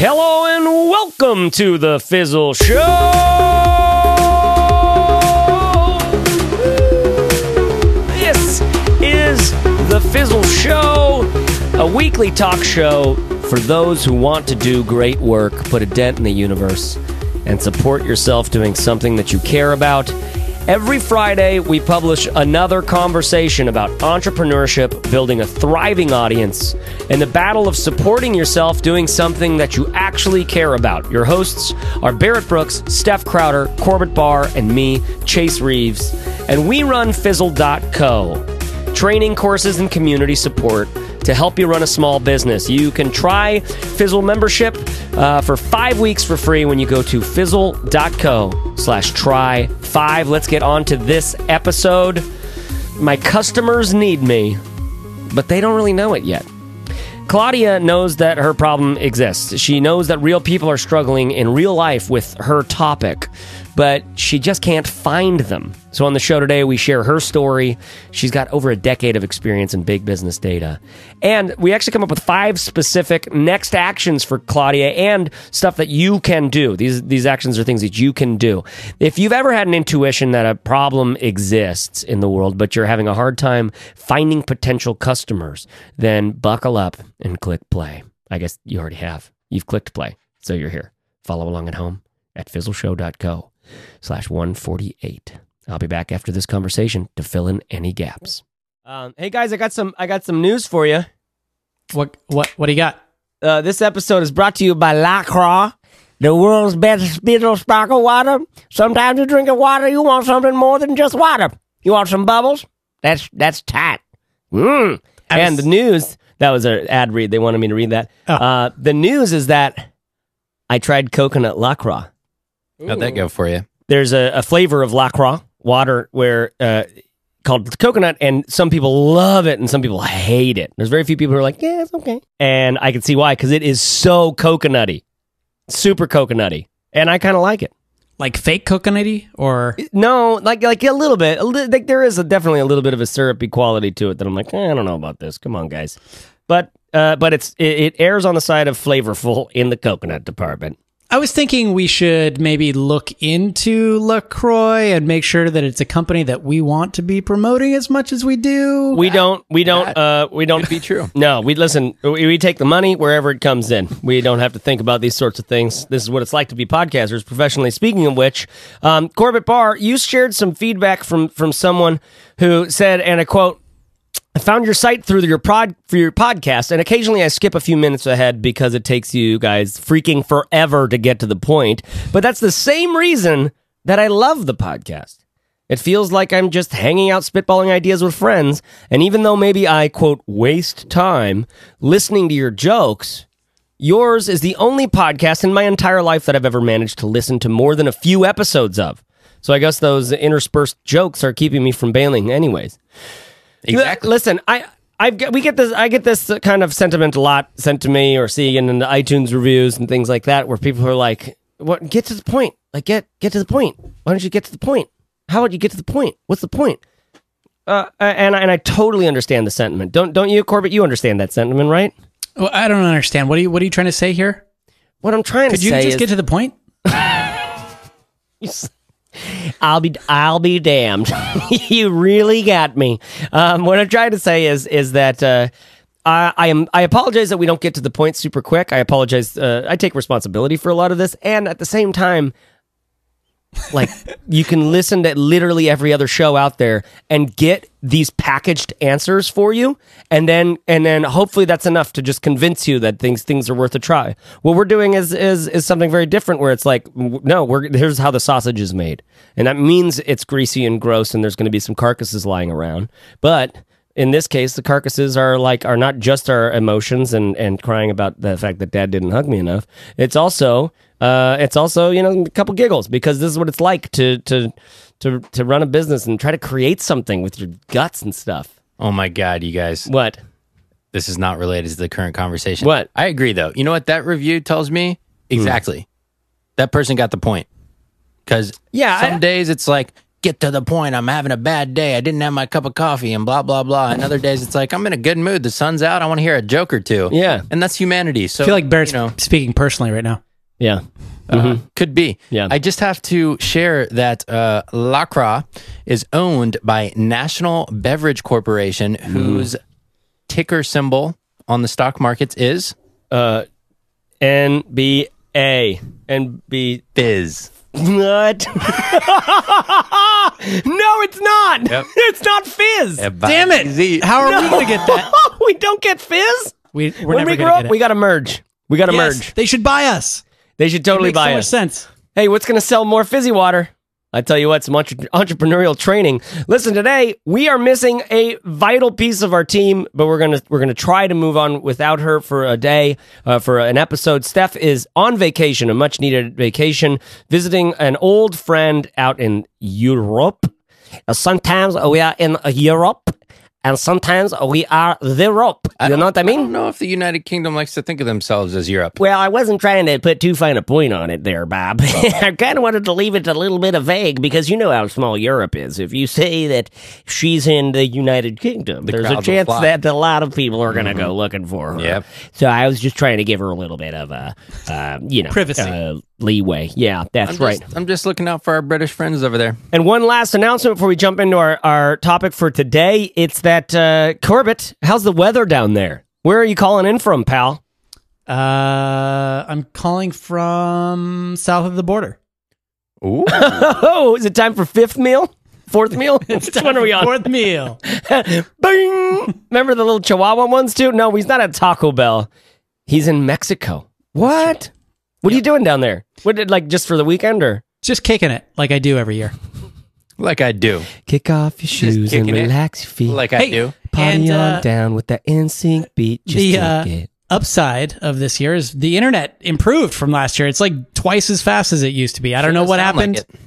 Hello and welcome to the Fizzle Show. This is the Fizzle Show, a weekly talk show for those who want to do great work, put a dent in the universe, and support yourself doing something that you care about. Every Friday, we publish another conversation about entrepreneurship, building a thriving audience, and the battle of supporting yourself doing something that you actually care about. Your hosts are Barrett Brooks, Steph Crowder, Corbett Barr, and me, Chase Reeves. And we run Fizzle.co, training courses and community support to help you run a small business. You can try Fizzle membership uh, for five weeks for free when you go to fizzle.co slash try five. Let's get on to this episode. My customers need me, but they don't really know it yet. Claudia knows that her problem exists. She knows that real people are struggling in real life with her topic, but she just can't find them. So, on the show today, we share her story. She's got over a decade of experience in big business data. And we actually come up with five specific next actions for Claudia and stuff that you can do. These, these actions are things that you can do. If you've ever had an intuition that a problem exists in the world, but you're having a hard time finding potential customers, then buckle up and click play. I guess you already have. You've clicked play, so you're here. Follow along at home at fizzleshow.co slash 148. I'll be back after this conversation to fill in any gaps. Um, hey guys, I got some I got some news for you. What what what do you got? Uh, this episode is brought to you by LaCroix, the world's best spittle sparkle water. Sometimes you drink water, you want something more than just water. You want some bubbles? That's that's tight. Mm. I And was- the news that was an ad read. They wanted me to read that. Oh. Uh, the news is that I tried coconut LaCroix. How'd that go for you? there's a, a flavor of LaCroix water where uh, called coconut, and some people love it and some people hate it. There's very few people who are like, yeah, it's okay, and I can see why because it is so coconutty, super coconutty, and I kind of like it. Like fake coconutty or No, like like a little bit. A li- like there is a, definitely a little bit of a syrupy quality to it that I'm like, eh, I don't know about this. Come on, guys, but uh, but it's it, it airs on the side of flavorful in the coconut department. I was thinking we should maybe look into LaCroix and make sure that it's a company that we want to be promoting as much as we do. We don't. We don't. that Uh, we don't. Be true. No, we listen. We, we take the money wherever it comes in. We don't have to think about these sorts of things. This is what it's like to be podcasters, professionally. Speaking of which, um, Corbett Barr, you shared some feedback from from someone who said, and I quote. I found your site through your prod for your podcast, and occasionally I skip a few minutes ahead because it takes you guys freaking forever to get to the point. But that's the same reason that I love the podcast. It feels like I'm just hanging out spitballing ideas with friends, and even though maybe I quote waste time listening to your jokes, yours is the only podcast in my entire life that I've ever managed to listen to more than a few episodes of. So I guess those interspersed jokes are keeping me from bailing anyways. Exactly. Listen, I I've get, we get this I get this kind of sentiment a lot sent to me or seeing in the iTunes reviews and things like that where people are like, "What? Get to the point. Like get get to the point. Why don't you get to the point? How would you get to the point? What's the point?" Uh, and and I totally understand the sentiment. Don't don't you, Corbett? You understand that sentiment, right? Well, I don't understand. What are you what are you trying to say here? What I'm trying Could to say. Could you just is, get to the point? I'll be I'll be damned. you really got me. Um, what I'm trying to say is is that uh, I, I am I apologize that we don't get to the point super quick. I apologize. Uh, I take responsibility for a lot of this, and at the same time, like you can listen to literally every other show out there and get these packaged answers for you. And then and then hopefully that's enough to just convince you that things things are worth a try. What we're doing is is is something very different where it's like no we're here's how the sausage is made. And that means it's greasy and gross and there's going to be some carcasses lying around. But in this case the carcasses are like are not just our emotions and and crying about the fact that dad didn't hug me enough. It's also uh it's also you know a couple giggles because this is what it's like to to to to run a business and try to create something with your guts and stuff Oh my god, you guys. what This is not related to the current conversation. What? I agree though. You know what that review tells me? Hmm. Exactly. That person got the point. Cuz Yeah, I- some days it's like get to the point. I'm having a bad day. I didn't have my cup of coffee and blah, blah, blah. And other days it's like, I'm in a good mood. The sun's out. I want to hear a joke or two. Yeah. And that's humanity. So I feel like Barrett's you know, speaking personally right now. Yeah. uh, could be. Yeah. I just have to share that uh, LaCroix is owned by National Beverage Corporation, whose ticker symbol on the stock markets is Uh, NBA. NB. Fizz. What? no, it's not. Yep. It's not Fizz. Damn it! How are we going to get that? we don't get Fizz. We, we're when never we grow up, get it. we got to merge. We got to Yes, merge. They should buy us. They should totally Makes so buy much us. sense. Hey, what's going to sell more fizzy water? I tell you what, some entre- entrepreneurial training. Listen, today we are missing a vital piece of our team, but we're gonna we're gonna try to move on without her for a day, uh, for an episode. Steph is on vacation, a much needed vacation, visiting an old friend out in Europe. Uh, sometimes we are in Europe, and sometimes we are the Europe. You know what I mean? I don't mean? know if the United Kingdom likes to think of themselves as Europe. Well, I wasn't trying to put too fine a point on it there, Bob. I kind of wanted to leave it a little bit of vague because you know how small Europe is. If you say that she's in the United Kingdom, there's a chance that a lot of people are going to go looking for her. Yep. So I was just trying to give her a little bit of a, uh, you know, Privacy. uh, leeway. Yeah, that's I'm right. I'm just looking out for our British friends over there. And one last announcement before we jump into our, our topic for today. It's that, uh, Corbett, how's the weather down there? Where are you calling in from, pal? Uh, I'm calling from south of the border. Ooh. Oh, is it time for fifth meal? Fourth meal? Which one are we on? Fourth meal. Bing! Remember the little Chihuahua ones too? No, he's not at Taco Bell. He's in Mexico. What? What are you doing down there? What did like just for the weekend or? Just kicking it like I do every year. like I do. Kick off your shoes and kicking it. relax your feet. Like I Hey, do. Party and, uh, on down with that NSYNC beat. Just the, take uh, it. Upside of this year is the internet improved from last year. It's like twice as fast as it used to be. I don't know what sound like happened.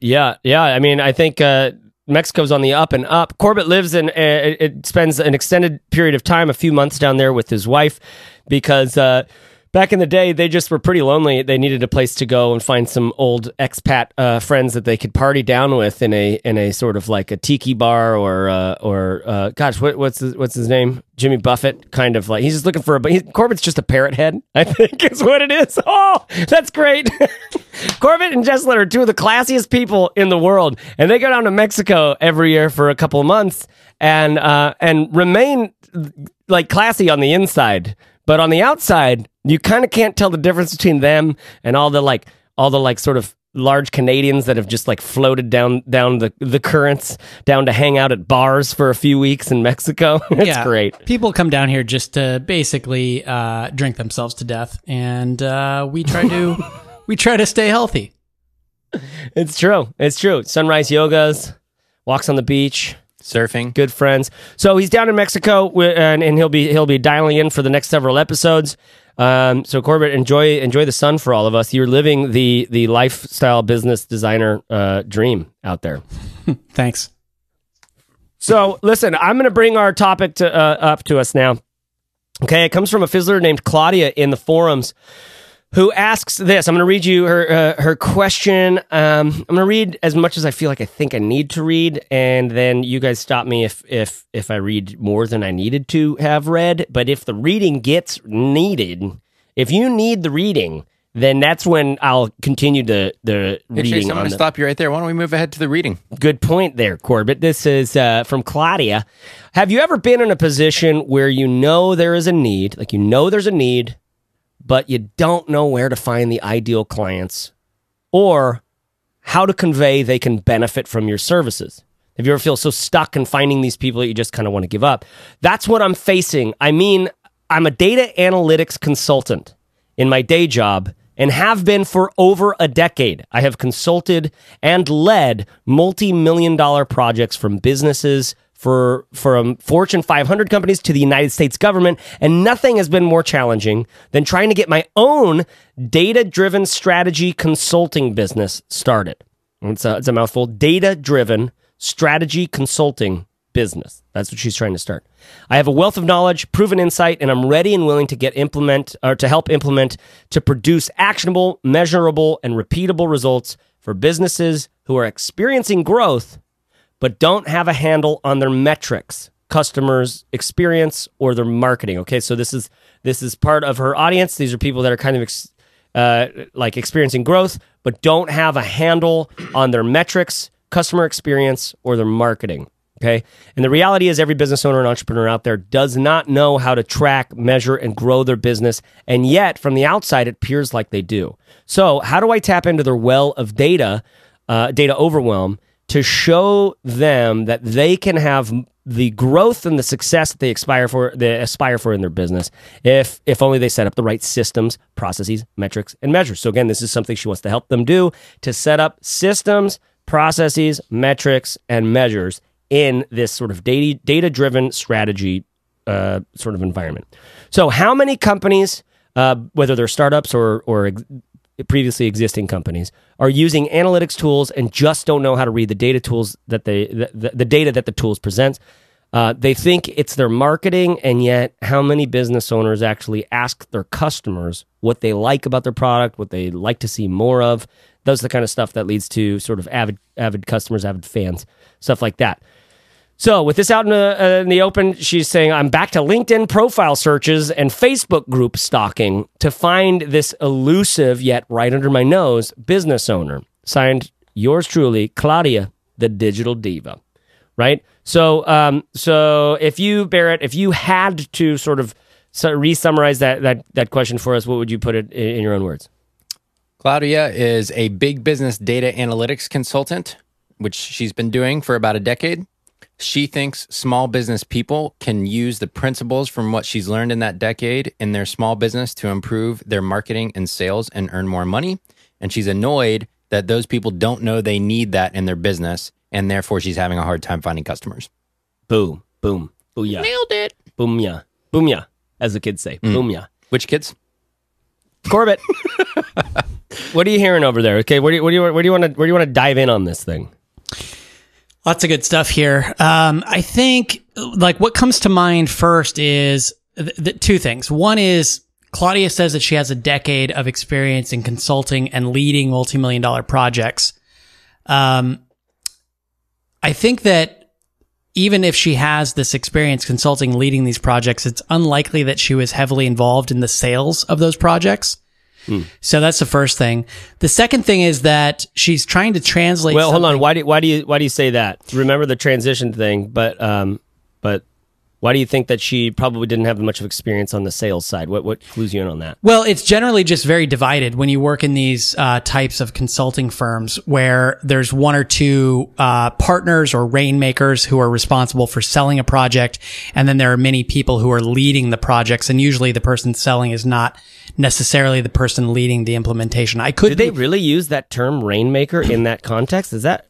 Yeah, yeah. I mean, I think uh, Mexico's on the up and up. Corbett lives in, uh, it it spends an extended period of time, a few months down there with his wife, because uh, back in the day, they just were pretty lonely. They needed a place to go and find some old expat uh, friends that they could party down with in a in a sort of like a tiki bar or uh, or uh, gosh, what, what's his, what's his name? Jimmy Buffett, kind of like he's just looking for a. But he, Corbett's just a parrot head, I think is what it is. Oh, that's great. Corbett and Jessler are two of the classiest people in the world, and they go down to Mexico every year for a couple of months and uh, and remain like classy on the inside, but on the outside, you kind of can't tell the difference between them and all the like all the like sort of large Canadians that have just like floated down down the the currents down to hang out at bars for a few weeks in Mexico. it's yeah, great. People come down here just to basically uh, drink themselves to death, and uh, we try to we try to stay healthy. It's true. It's true. Sunrise yogas, walks on the beach. Surfing. good friends. So he's down in Mexico, and, and he'll be he'll be dialing in for the next several episodes. Um, so Corbett, enjoy enjoy the sun for all of us. You're living the the lifestyle business designer uh, dream out there. Thanks. So listen, I'm going to bring our topic to uh, up to us now. Okay, it comes from a fizzler named Claudia in the forums who asks this. I'm going to read you her uh, her question. Um, I'm going to read as much as I feel like I think I need to read, and then you guys stop me if if if I read more than I needed to have read. But if the reading gets needed, if you need the reading, then that's when I'll continue the the Hey, Chase, reading I'm going to stop you right there. Why don't we move ahead to the reading? Good point there, Corbett. This is uh, from Claudia. Have you ever been in a position where you know there is a need, like you know there's a need, but you don't know where to find the ideal clients or how to convey they can benefit from your services? Have you ever feel so stuck in finding these people that you just kind of want to give up? That's what I'm facing. I mean, I'm a data analytics consultant in my day job and have been for over a decade. I have consulted and led multi-million dollar projects from businesses for from um, Fortune 500 companies to the United States government, and nothing has been more challenging than trying to get my own data-driven strategy consulting business started. It's a, it's a mouthful. Data-driven strategy consulting business. That's what she's trying to start. I have a wealth of knowledge, proven insight, and I'm ready and willing to get implement or to help implement to produce actionable, measurable, and repeatable results for businesses who are experiencing growth but don't have a handle on their metrics, customers experience or their marketing. Okay, so this is this is part of her audience. These are people that are kind of ex, uh, like experiencing growth but don't have a handle on their metrics, customer experience or their marketing. Okay. And the reality is, every business owner and entrepreneur out there does not know how to track, measure, and grow their business. And yet, from the outside, it appears like they do. So, how do I tap into their well of data, uh, data overwhelm, to show them that they can have the growth and the success that they aspire for they aspire for in their business if if only they set up the right systems processes metrics and measures so again this is something she wants to help them do to set up systems processes metrics and measures in this sort of data data driven strategy uh, sort of environment. So, how many companies, uh, whether they're startups or or previously existing companies, are using analytics tools and just don't know how to read the data tools that they the, the, the data that the tools present? Uh, they think it's their marketing, and yet, how many business owners actually ask their customers what they like about their product, what they like to see more of? Those are the kind of stuff that leads to sort of avid avid customers, avid fans, stuff like that. So, with this out in the, uh, in the open, she's saying, I'm back to LinkedIn profile searches and Facebook group stalking to find this elusive, yet right under my nose, business owner. Signed, yours truly, Claudia, the digital diva. Right? So, um, so if you, Barrett, if you had to sort of re summarize that, that, that question for us, what would you put it in, in your own words? Claudia is a big business data analytics consultant, which she's been doing for about a decade. She thinks small business people can use the principles from what she's learned in that decade in their small business to improve their marketing and sales and earn more money. And she's annoyed that those people don't know they need that in their business. And therefore, she's having a hard time finding customers. Boom, boom, booyah. Nailed it. Boom, yeah. Boom, yeah, as the kids say. Mm. Boom, yeah. Which kids? Corbett, what are you hearing over there? Okay, where do you, where do you, where do you want to where do you want to dive in on this thing? Lots of good stuff here. Um, I think like what comes to mind first is th- th- two things. One is Claudia says that she has a decade of experience in consulting and leading multi-million dollar projects. Um, I think that even if she has this experience consulting, leading these projects, it's unlikely that she was heavily involved in the sales of those projects. So that's the first thing. The second thing is that she's trying to translate. Well, hold on. Why do why do you why do you say that? Remember the transition thing, but um, but why do you think that she probably didn't have much of experience on the sales side? What what clues you in on that? Well, it's generally just very divided when you work in these uh, types of consulting firms where there's one or two uh, partners or rainmakers who are responsible for selling a project, and then there are many people who are leading the projects, and usually the person selling is not necessarily the person leading the implementation. I could Did they really use that term rainmaker in that context? Is that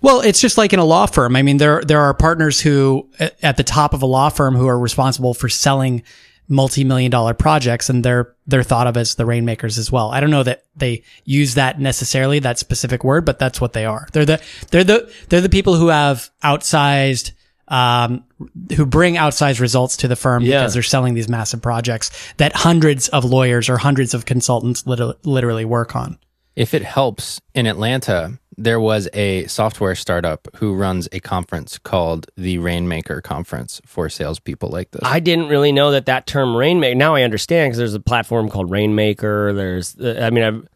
Well, it's just like in a law firm. I mean, there there are partners who at the top of a law firm who are responsible for selling multi-million dollar projects and they're they're thought of as the rainmakers as well. I don't know that they use that necessarily that specific word, but that's what they are. They're the they're the they're the people who have outsized um who bring outsized results to the firm Yeah. because they're selling these massive projects that hundreds of lawyers or hundreds of consultants lit- literally work on. If it helps, in Atlanta, there was a software startup who runs a conference called the Rainmaker Conference for salespeople like this. I didn't really know that that term rainmaker. Now I understand because there's a platform called Rainmaker. There's, uh, I mean, I've,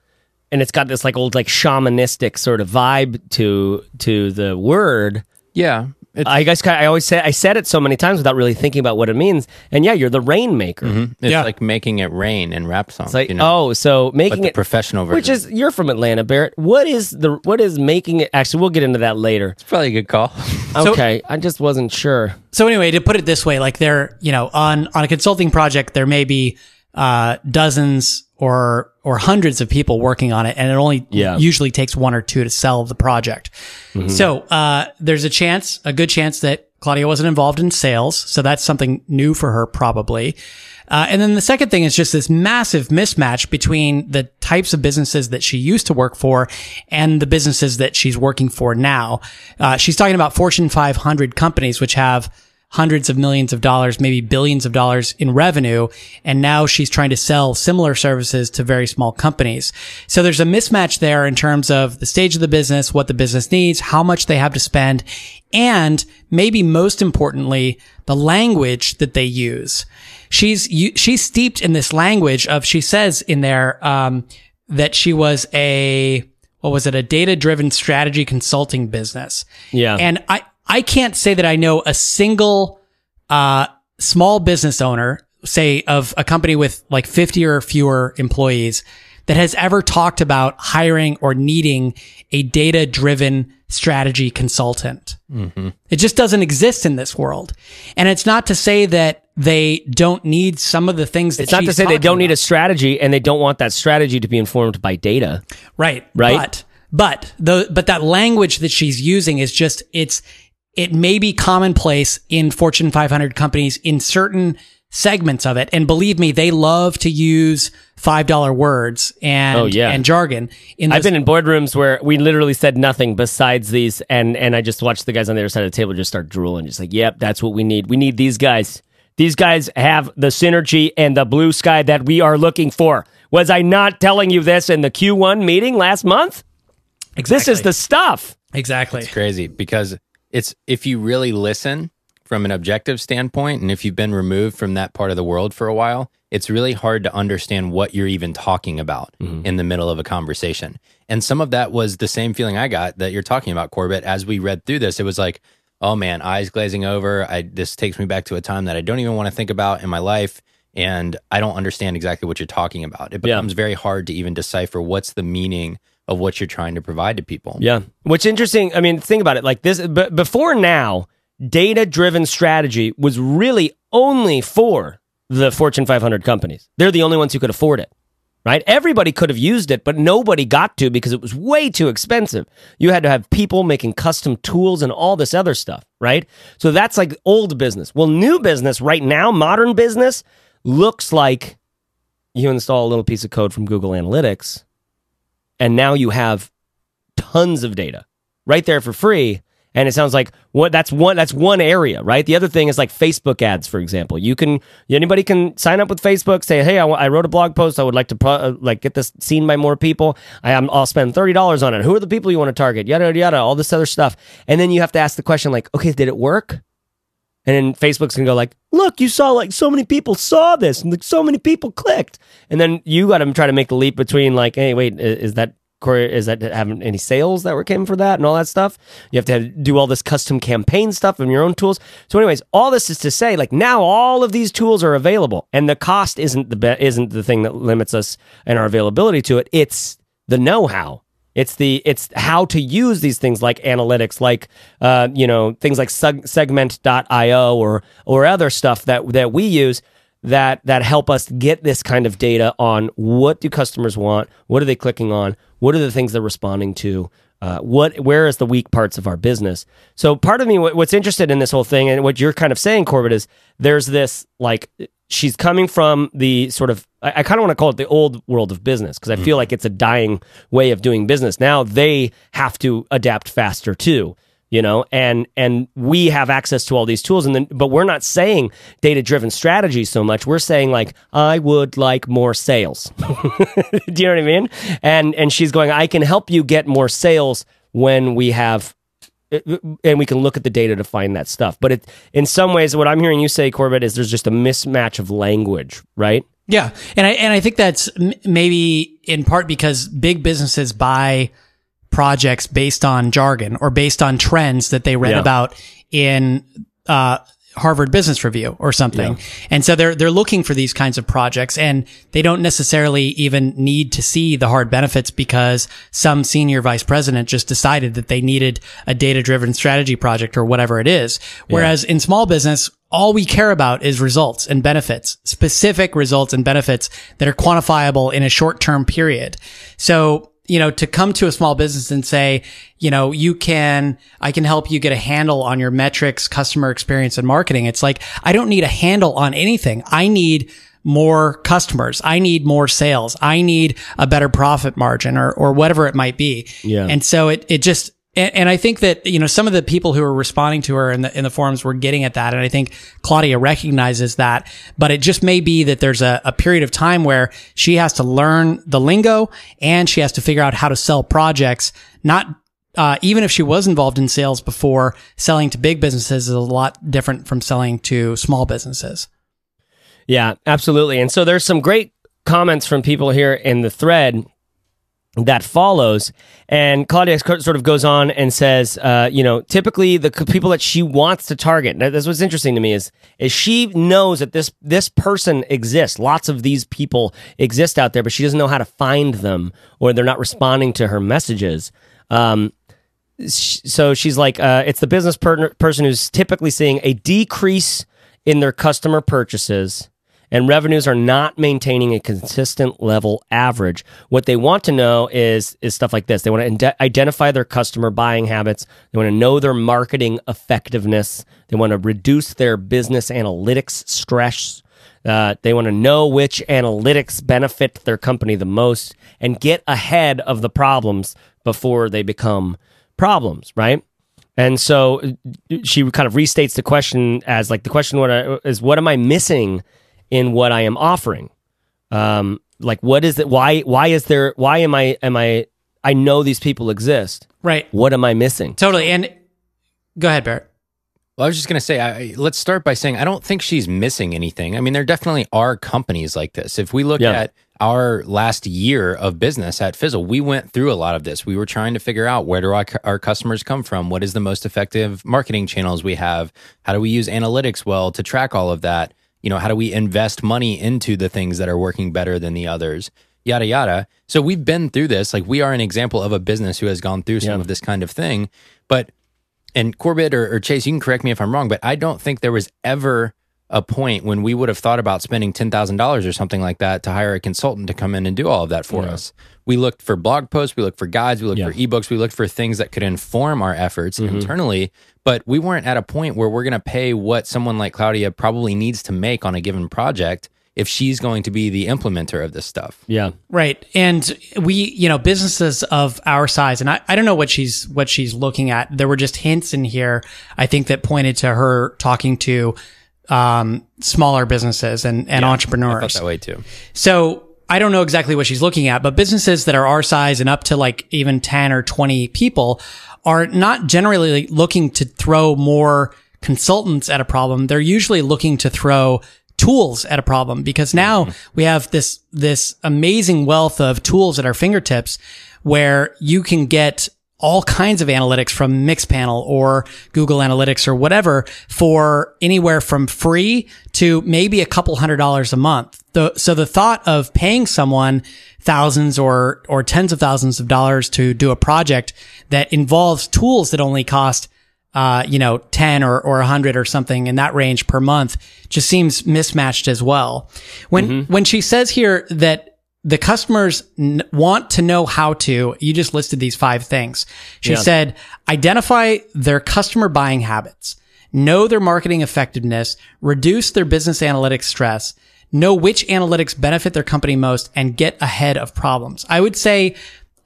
and it's got this like old like shamanistic sort of vibe to to the word. yeah. It's, I guess I always say I said it so many times without really thinking about what it means. And yeah, you're the rainmaker. it's Yeah. like making it rain in rap songs. It's like you know? oh, so but making the it professional version. which is you're from Atlanta, Barrett. What is the what is making it? Actually, we'll get into that later. It's probably a good call. Okay, I just wasn't sure. So anyway, to put it this way, like there, you know, on on a consulting project, there may be uh, dozens or or hundreds of people working on it, and it only Yeah. usually takes one or two to sell the project. So uh, there's a chance, a good chance that Claudia wasn't involved in sales, so that's something new for her probably. Uh, and then the second thing is just this massive mismatch between the types of businesses that she used to work for and the businesses that she's working for now. Uh, she's talking about Fortune 500 companies, which have hundreds of millions of dollars, maybe billions of dollars in revenue. And now she's trying to sell similar services to very small companies. So there's a mismatch there in terms of the stage of the business, what the business needs, how much they have to spend, and maybe most importantly, the language that they use. She's, she's steeped in this language of, she says in there, um, that she was a, what was it? A data driven strategy consulting business. Yeah. And I, I can't say that I know a single uh, small business owner, say of a company with like 50 or fewer employees, that has ever talked about hiring or needing a data driven strategy consultant. Mm-hmm. It just doesn't exist in this world. And it's not to say that they don't need some of the things that it's not to say they don't about. need a strategy and they don't want that strategy to be informed by data. Right. Right. But, but the, but that language that she's using is just, it's, it may be commonplace in Fortune 500 companies in certain segments of it. And believe me, they love to use $5 words and, oh, yeah. and jargon. In I've been in boardrooms where we literally said nothing besides these. And, and I just watched the guys on the other side of the table just start drooling. Just like, yep, that's what we need. We need these guys. These guys have the synergy and the blue sky that we are looking for. Was I not telling you this in the Q1 meeting last month? Exactly. This is the stuff. Exactly. It's crazy because it's if you really listen from an objective standpoint and if you've been removed from that part of the world for a while, it's really hard to understand what you're even talking about mm-hmm. in the middle of a conversation. And some of that was the same feeling I got that you're talking about, Corbett. As we read through this, it was like, oh man, eyes glazing over. I this takes me back to a time that I don't even want to think about in my life. And I don't understand exactly what you're talking about. It becomes yeah. very hard to even decipher what's the meaning of what you're trying to provide to people. Yeah. What's interesting, I mean, think about it like this, but before now, data driven strategy was really only for the Fortune 500 companies. They're the only ones who could afford it, right? Everybody could have used it, but nobody got to because it was way too expensive. You had to have people making custom tools and all this other stuff, right? So that's like old business. Well, new business right now, modern business looks like you install a little piece of code from Google Analytics and now you have tons of data right there for free. And it sounds like what that's one that's one area right? The other thing is like facebook ads for example. You can anybody can sign up with facebook say hey i, wrote a blog post. I would like to pro, uh, like get this seen by more people. I, i'll spend $30 on it. Who are the people you want to target? Yada yada yada all this other stuff. And then you have to ask the question like okay did it work and then facebook's gonna go like look you saw like so many people saw this and like, so many people clicked and then you got to try to make the leap between like hey wait is that is that having any sales that were came for that and all that stuff. You have to have, do all this custom campaign stuff and your own tools. So, anyways, all this is to say, like now all of these tools are available, and the cost isn't the be- isn't the thing that limits us and our availability to it. It's the know how. It's the it's how to use these things like analytics, like uh, you know things like seg- segment.io or or other stuff that that we use that that help us get this kind of data on what do customers want, what are they clicking on, what are the things they're responding to? Uh, what where is the weak parts of our business? So part of me, what's interested in this whole thing, and what you're kind of saying, Corbett, is there's this like she's coming from the sort of I, I kind of want to call it the old world of business because I feel mm-hmm. like it's a dying way of doing business. Now they have to adapt faster too you know? And and we have access to all these tools and then but we're not saying data driven strategy so much. We're saying like i would like more sales. Do you know what i mean? And and she's going i can help you get more sales when we have and we can look at the data to find that stuff. But it in some ways what i'm hearing you say corbett is there's just a mismatch of language right yeah and i and i think that's maybe in part because big businesses buy projects based on jargon or based on trends that they read yeah. about in uh, Harvard Business Review or something. Yeah. And so they're they're looking for these kinds of projects and they don't necessarily even need to see the hard benefits because some senior vice president just decided that they needed a data-driven strategy project or whatever it is. Whereas yeah. in small business all we care about is results and benefits, specific results and benefits that are quantifiable in a short-term period. So you know, to come to a small business and say, you know, you can, I can help you get a handle on your metrics, customer experience and marketing. It's like, I don't need a handle on anything. I need more customers. I need more sales. I need a better profit margin or, or whatever it might be. Yeah. And so it, it just, And, and I think that, you know, some of the people who are responding to her in the, in the forums were getting at that. And I think Claudia recognizes that, but it just may be that there's a, a period of time where she has to learn the lingo and she has to figure out how to sell projects, not uh, even if she was involved in sales before, selling to big businesses is a lot different from selling to small businesses. Yeah, absolutely. And so there's some great comments from people here in the thread that follows. And Claudia sort of goes on and says, uh, you know, typically the people that she wants to target. This was interesting to me is is she knows that this this person exists. Lots of these people exist out there, but she doesn't know how to find them, or they're not responding to her messages. Um, so she's like, uh, it's the business per- person who's typically seeing a decrease in their customer purchases and revenues are not maintaining a consistent level average. What they want to know is is stuff like this. They want to ind- identify their customer buying habits. They want to know their marketing effectiveness. They want to reduce their business analytics stress. Uh, they want to know which analytics benefit their company the most and get ahead of the problems before they become problems, right? And so uh, she kind of restates the question as like the question what I, is what am I missing in what I am offering? Um, like what is it? Why why is there? Why am I am I? I know these people exist. Right. What am I missing? Totally. And go ahead, Barrett. Well, I was just going to say, I, let's start by saying I don't think she's missing anything. I mean, there definitely are companies like this. If we look Yeah. at our last year of business at Fizzle, we went through a lot of this. We were trying to figure out where do our, our customers come from? What is the most effective marketing channels we have? How do we use analytics well to track all of that? You know, how do we invest money into the things that are working better than the others? Yada, yada. So we've been through this. Like, we are an example of a business who has gone through some Yeah. of this kind of thing. But and Corbett or, or Chase, you can correct me if I'm wrong, but I don't think there was ever a point when we would have thought about spending ten thousand dollars or something like that to hire a consultant to come in and do all of that for us. We looked for blog posts, we looked for guides, we looked Yeah. for ebooks, we looked for things that could inform our efforts Mm-hmm. internally, but we weren't at a point where we're going to pay what someone like Claudia probably needs to make on a given project if she's going to be the implementer of this stuff. Yeah. Right. And we, you know, businesses of our size, and I, I don't know what she's, what she's looking at. There were just hints in here, I think that pointed to her talking to, um, smaller businesses and, and I entrepreneurs. felt that way too. So I don't know exactly what she's looking at, but businesses that are our size and up to like even 10 or 20 people are not generally looking to throw more consultants at a problem. They're usually looking to throw tools at a problem because now mm-hmm. we have this, this amazing wealth of tools at our fingertips where you can get all kinds of analytics from Mixpanel or Google Analytics or whatever for anywhere from free to maybe a couple hundred dollars a month. So the thought of paying someone thousands or, or tens of thousands of dollars to do a project that involves tools that only cost uh, you know, 10 or, or 100 or something in that range per month just seems mismatched as well. When, when she says here that the customers n- want to know how to, you just listed these five things. She Yeah. said, identify their customer buying habits, know their marketing effectiveness, reduce their business analytics stress, know which analytics benefit their company most, and get ahead of problems. I would say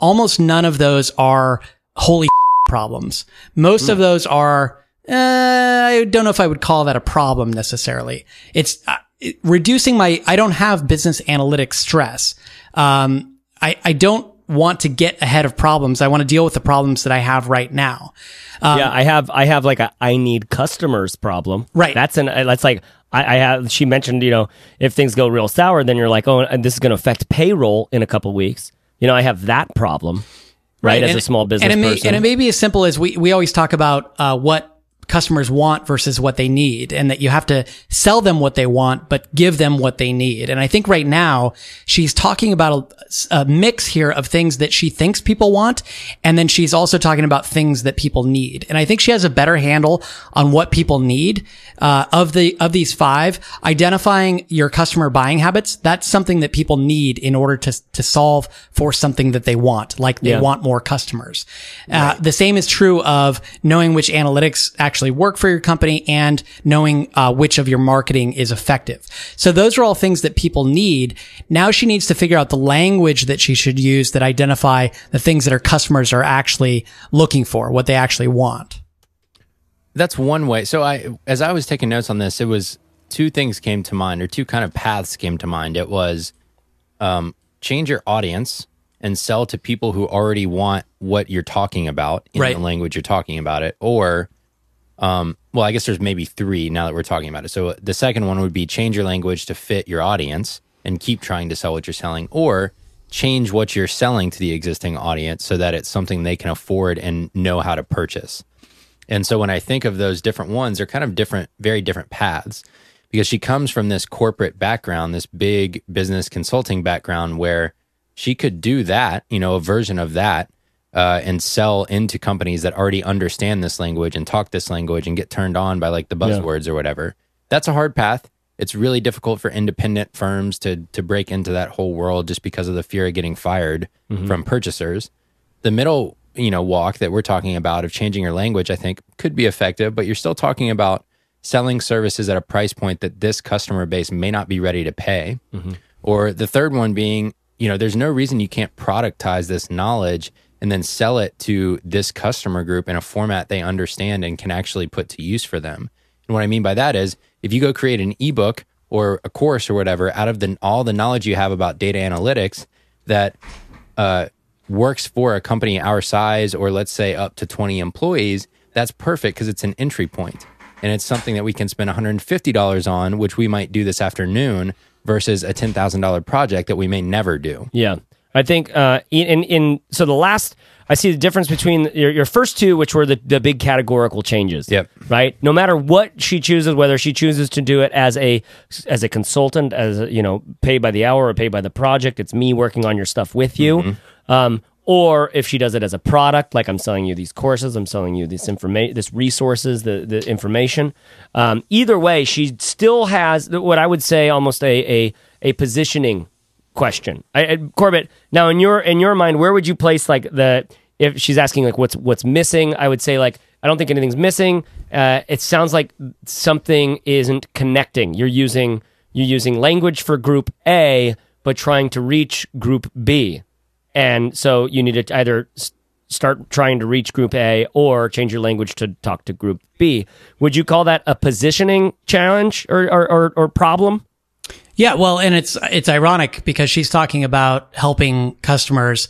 almost none of those are holy problems. Most of those are, uh, I don't know if I would call that a problem necessarily. It's uh, reducing my, I don't have business analytics stress. Um, I, I don't want to get ahead of problems. I want to deal with the problems that I have right now. Um, yeah, I have I have like a I need customers problem. Right. That's an that's like I, I have. She mentioned you know if things go real sour, then you're like oh and this is going to affect payroll in a couple weeks. You know I have that problem. Right, as and- a small business and it may, person. And it may be as simple as we, we always talk about uh, what customers want versus what they need, and that you have to sell them what they want, but give them what they need. And I think right now she's talking about a, a mix here of things that she thinks people want, and then she's also talking about things that people need. And I think she has a better handle on what people need. Uh, of the of these five, identifying your customer buying habits, that's something that people need in order to to solve for something that they want, like they Yeah. want more customers. Uh, the same is true of knowing which analytics actually actually work for your company and knowing uh, which of your marketing is effective. So those are all things that people need. Now she needs to figure out the language that she should use that identify the things that her customers are actually looking for, what they actually want. That's one way. So I, as I was taking notes on this, it was two things came to mind, or two kind of paths came to mind. It was um, change your audience and sell to people who already want what you're talking about in Right. the language you're talking about it, or um, well, I guess there's maybe three now that we're talking about it. So the second one would be change your language to fit your audience and keep trying to sell what you're selling, or change what you're selling to the existing audience so that it's something they can afford and know how to purchase. And so when I think of those different ones, they're kind of different, very different paths because she comes from this corporate background, this big business consulting background where she could do that, you know, a version of that uh, and sell into companies that already understand this language and talk this language and get turned on by like the buzzwords or whatever. That's a hard path. It's really difficult for independent firms to to break into that whole world just because of the fear of getting fired from purchasers. The middle you know walk that we're talking about of changing your language i think could be effective but you're still talking about selling services at a price point that this customer base may not be ready to pay. Or the third one being you know there's no reason you can't productize this knowledge and then sell it to this customer group in a format they understand and can actually put to use for them. And what i mean by that is if you go create an ebook or a course or whatever out of the all the knowledge you have about data analytics that uh, works for a company our size or let's say up to 20 employees, that's perfect because it's an entry point. And it's something that we can spend $150 on, which we might do this afternoon versus a $10,000 project that we may never do. Yeah, I think uh, in, in so the last I see the difference between your, your first two, which were the, the big categorical changes. Yep. Right. No matter what she chooses, whether she chooses to do it as a as a consultant, as a, you know, paid by the hour or paid by the project, it's me working on your stuff with you. Um, or if she does it as a product, like I'm selling you these courses, I'm selling you this information, this resources, the the information. Um, either way, she still has what I would say almost a a, a positioning question. I, I, Corbett, now in your in your mind, where would you place like the if she's asking like what's what's missing? I would say like I don't think anything's missing. Uh, it sounds like something isn't connecting. You're using you're using language for group A, but trying to reach group B, and so you need to either start trying to reach group A or change your language to talk to group B. Would you call that a positioning challenge or or, or, or problem? Yeah, well, and it's it's ironic because she's talking about helping customers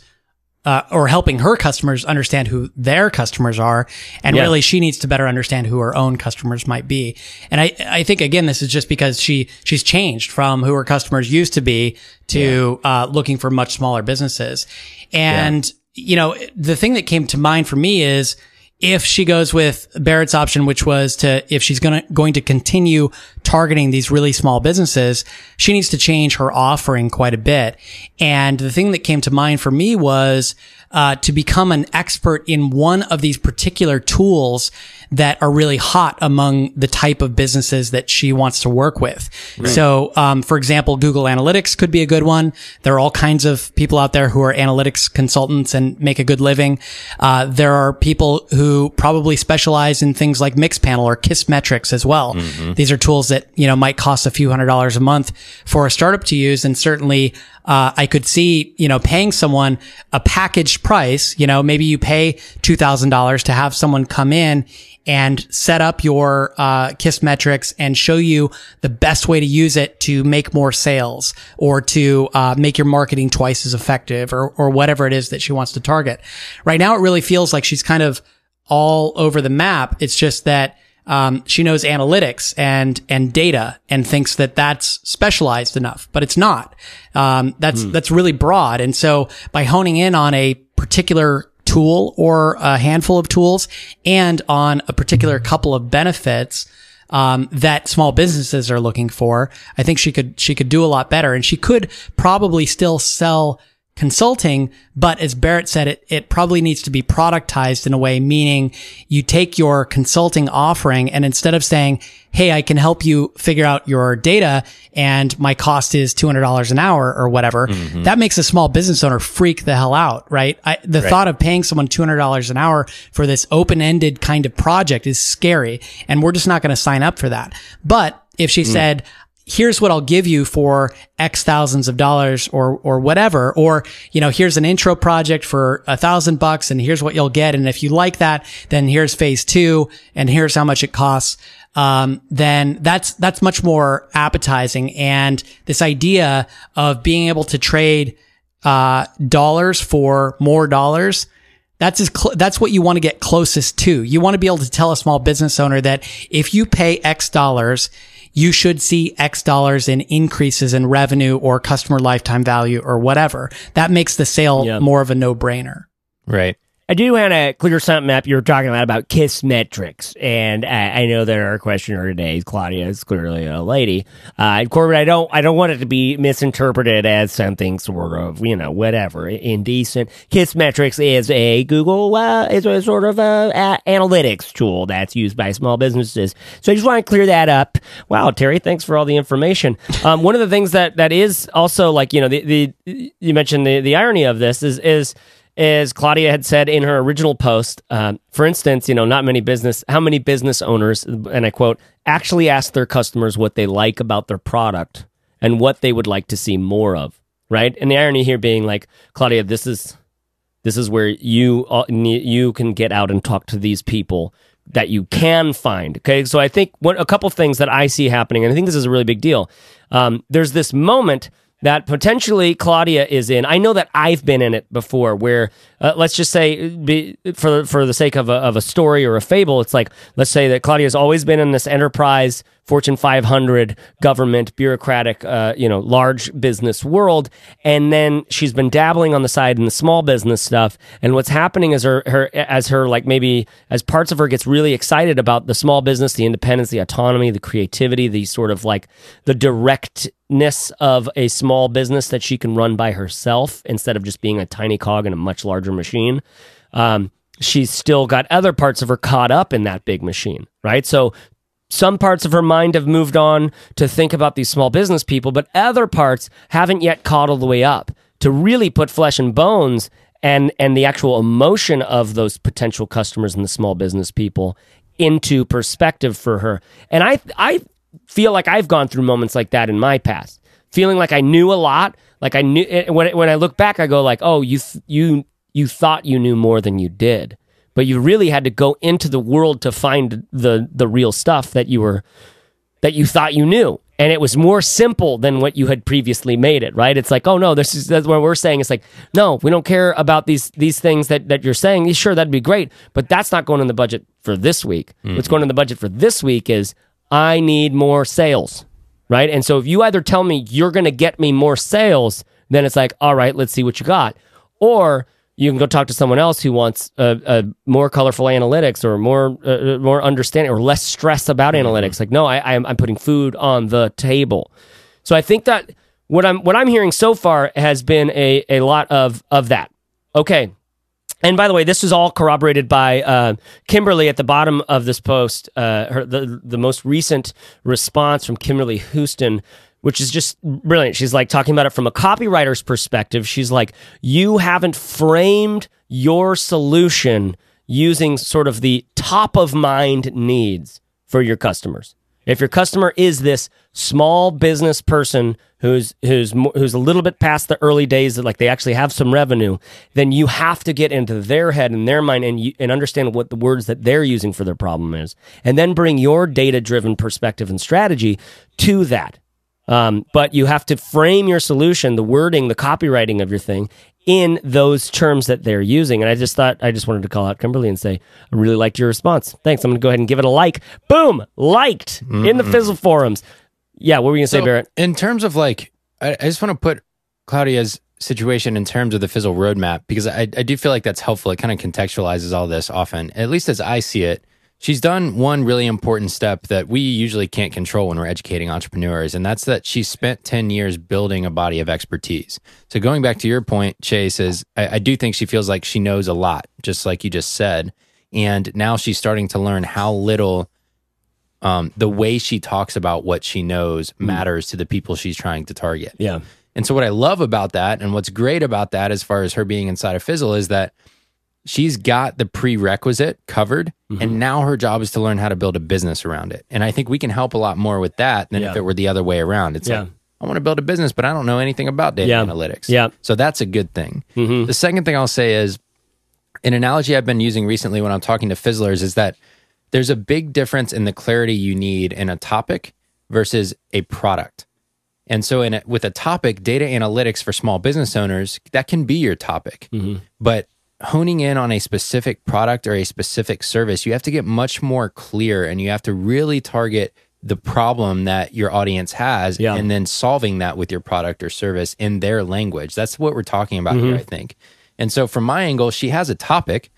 uh, or helping her customers understand who their customers are, and Yeah. really she needs to better understand who her own customers might be. And I I think again this is just because she she's changed from who her customers used to be to uh, looking for much smaller businesses, and you know the thing that came to mind for me is if she goes with Barrett's option, which was to, if she's gonna, going to continue targeting these really small businesses, she needs to change her offering quite a bit. And the thing that came to mind for me was, uh, to become an expert in one of these particular tools that are really hot among the type of businesses that she wants to work with. So, um, for example, Google Analytics could be a good one. There are all kinds of people out there who are analytics consultants and make a good living. Uh, there are people who probably specialize in things like Mixpanel or Kissmetrics as well. These are tools that, you know, might cost a few hundred dollars a month for a startup to use. And certainly, uh, I could see, you know, paying someone a packaged price, you know, maybe you pay $2,000 to have someone come in and set up your uh, Kissmetrics and show you the best way to use it to make more sales or to uh, make your marketing twice as effective or, or whatever it is that she wants to target. Right now, it really feels like she's kind of all over the map. It's just that um, she knows analytics and and data and thinks that that's specialized enough, but it's not. Um, that's that's really broad, and so by honing in on a particular tool or a handful of tools and on a particular couple of benefits um, that small businesses are looking for, I think she could she could do a lot better, and she could probably still sell consulting, but as Barrett said, it, it probably needs to be productized in a way, meaning you take your consulting offering and instead of saying, Hey, I can help you figure out your data and my cost is $200 an hour or whatever. Mm-hmm. That makes a small business owner freak the hell out, right? I, the right. thought of paying someone $200 an hour for this open-ended kind of project is scary. And we're just not going to sign up for that. But if she mm. said, here's what I'll give you for X thousands of dollars or, or whatever. Or, you know, here's an intro project for a thousand bucks and here's what you'll get. And if you like that, then here's phase two and here's how much it costs. Um, then that's, that's much more appetizing. And this idea of being able to trade, uh, dollars for more dollars, that's as cl- that's what you want to get closest to. You want to be able to tell a small business owner that if you pay X dollars, you should see X dollars in increases in revenue or customer lifetime value or whatever. That makes the sale more of a no brainer. Right. I do want to clear something up. You were talking about about Kissmetrics, and I, I know that our questioner today, Claudia, is clearly a lady. Uh, Corbett, I don't, I don't want it to be misinterpreted as something sort of, you know, whatever, indecent. Kissmetrics is a Google, uh, is a sort of a, a, analytics tool that's used by small businesses. So I just want to clear that up. Wow, Terry, thanks for all the information. Um, one of the things that that is also like, you know, the, the you mentioned the the irony of this is is as Claudia had said in her original post, um, for instance, you know, not many business, how many business owners, and I quote, actually ask their customers what they like about their product and what they would like to see more of, right? And the irony here being like, Claudia, this is this is where you uh, you can get out and talk to these people that you can find. Okay, so I think what, a couple of things that I see happening, and I think this is a really big deal. Um, there's this moment that potentially Claudia is in. I know that I've been in it before, where uh, let's just say, be, for for the sake of a, of a story or a fable, it's like let's say that Claudia has always been in this enterprise Fortune 500 government, bureaucratic, uh, you know, large business world. And then she's been dabbling on the side in the small business stuff. And what's happening is her, her, as her, like maybe as parts of her gets really excited about the small business, the independence, the autonomy, the creativity, the sort of like the directness of a small business that she can run by herself instead of just being a tiny cog in a much larger machine. Um, she's still got other parts of her caught up in that big machine, right? So some parts of her mind have moved on to think about these small business people, but other parts haven't yet caught all the way up to really put flesh and bones and and the actual emotion of those potential customers and the small business people into perspective for her. And I I feel like I've gone through moments like that in my past, feeling like I knew a lot, like I knew when when I look back I go like, "Oh, you you you thought you knew more than you did." but you really had to go into the world to find the the real stuff that you were that you thought you knew. And it was more simple than what you had previously made it right? It's like oh no this is that's what we're saying. It's like no we don't care about these these things that that you're saying. Sure that'd be great but that's not going in the budget for this week. Mm-hmm. what's going in the budget for this week is i need more sales right? And so if you either tell me you're going to get me more sales then it's like all right let's see what you got. Or you can go talk to someone else who wants a, a more colorful analytics or more uh, uh more understanding or less stress about mm-hmm. analytics. Like, no, I, I'm, I'm putting food on the table. So I think that what I'm what I'm hearing so far has been a, a lot of of that. Okay. And by the way, this is all corroborated by uh, Kimberly at the bottom of this post. Uh, her, the the most recent response from Kimberly Houston which is just brilliant. She's like talking about it from a copywriter's perspective. She's like, you haven't framed your solution using sort of the top of mind needs for your customers. If your customer is this small business person who's who's who's a little bit past the early days that like they actually have some revenue, then you have to get into their head and their mind and you, and understand what the words that they're using for their problem is, and then bring your data driven perspective and strategy to that. Um, but you have to frame your solution, the wording, the copywriting of your thing in those terms that they're using. And I just thought, I just wanted to call out Kimberly and say, I really liked your response. Thanks. I'm going to go ahead and give it a like. Boom, liked mm-hmm. in the Fizzle forums. Yeah, what were you going to so, say, Barrett? In terms of like, I, I just want to put Claudia's situation in terms of the Fizzle roadmap because I, I do feel like that's helpful. It kind of contextualizes all this often, at least as I see it. She's done one really important step that we usually can't control when we're educating entrepreneurs, and that's that she spent 10 years building a body of expertise. So, going back to your point, Chase, is I, I do think she feels like she knows a lot, just like you just said. And now she's starting to learn how little um, the way she talks about what she knows matters to the people she's trying to target. Yeah. And so, what I love about that, and what's great about that, as far as her being inside of Fizzle, is that she's got the prerequisite covered, Mm-hmm. and now her job is to learn how to build a business around it. And I think we can help a lot more with that than if it were the other way around. It's Yeah. like, I want to build a business, but I don't know anything about data Yeah. analytics. Yeah. So that's a good thing. Mm-hmm. The second thing I'll say is an analogy I've been using recently when I'm talking to fizzlers is that there's a big difference in the clarity you need in a topic versus a product. And so, in a, with a topic, data analytics for small business owners, that can be your topic. But honing in on a specific product or a specific service, you have to get much more clear and you have to really target the problem that your audience has Yeah. and then solving that with your product or service in their language. That's what we're talking about here, mm-hmm. I think. And so, from my angle, she has a topic,